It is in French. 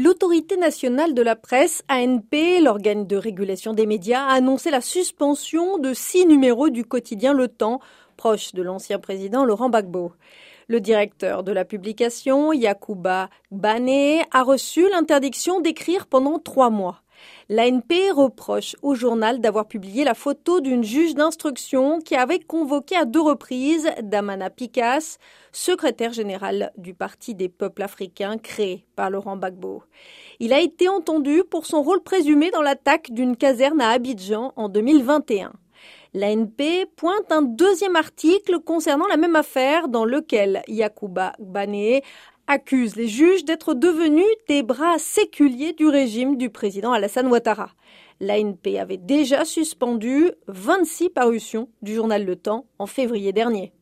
L'autorité nationale de la presse, ANP, l'organe de régulation des médias, a annoncé la suspension de six numéros du quotidien Le Temps, proche de l'ancien président Laurent Gbagbo. Le directeur de la publication, Yakuba Bane, a reçu l'interdiction d'écrire pendant trois mois. L'ANP reproche au journal d'avoir publié la photo d'une juge d'instruction qui avait convoqué à deux reprises Damana Pikas, secrétaire général du Parti des peuples africains créé par Laurent Gbagbo. Il a été entendu pour son rôle présumé dans l'attaque d'une caserne à Abidjan en 2021. L'ANP pointe un deuxième article concernant la même affaire dans lequel Yakuba Bane accuse les juges d'être devenus des bras séculiers du régime du président Alassane Ouattara. L'ANP avait déjà suspendu 26 parutions du journal Le Temps en février dernier.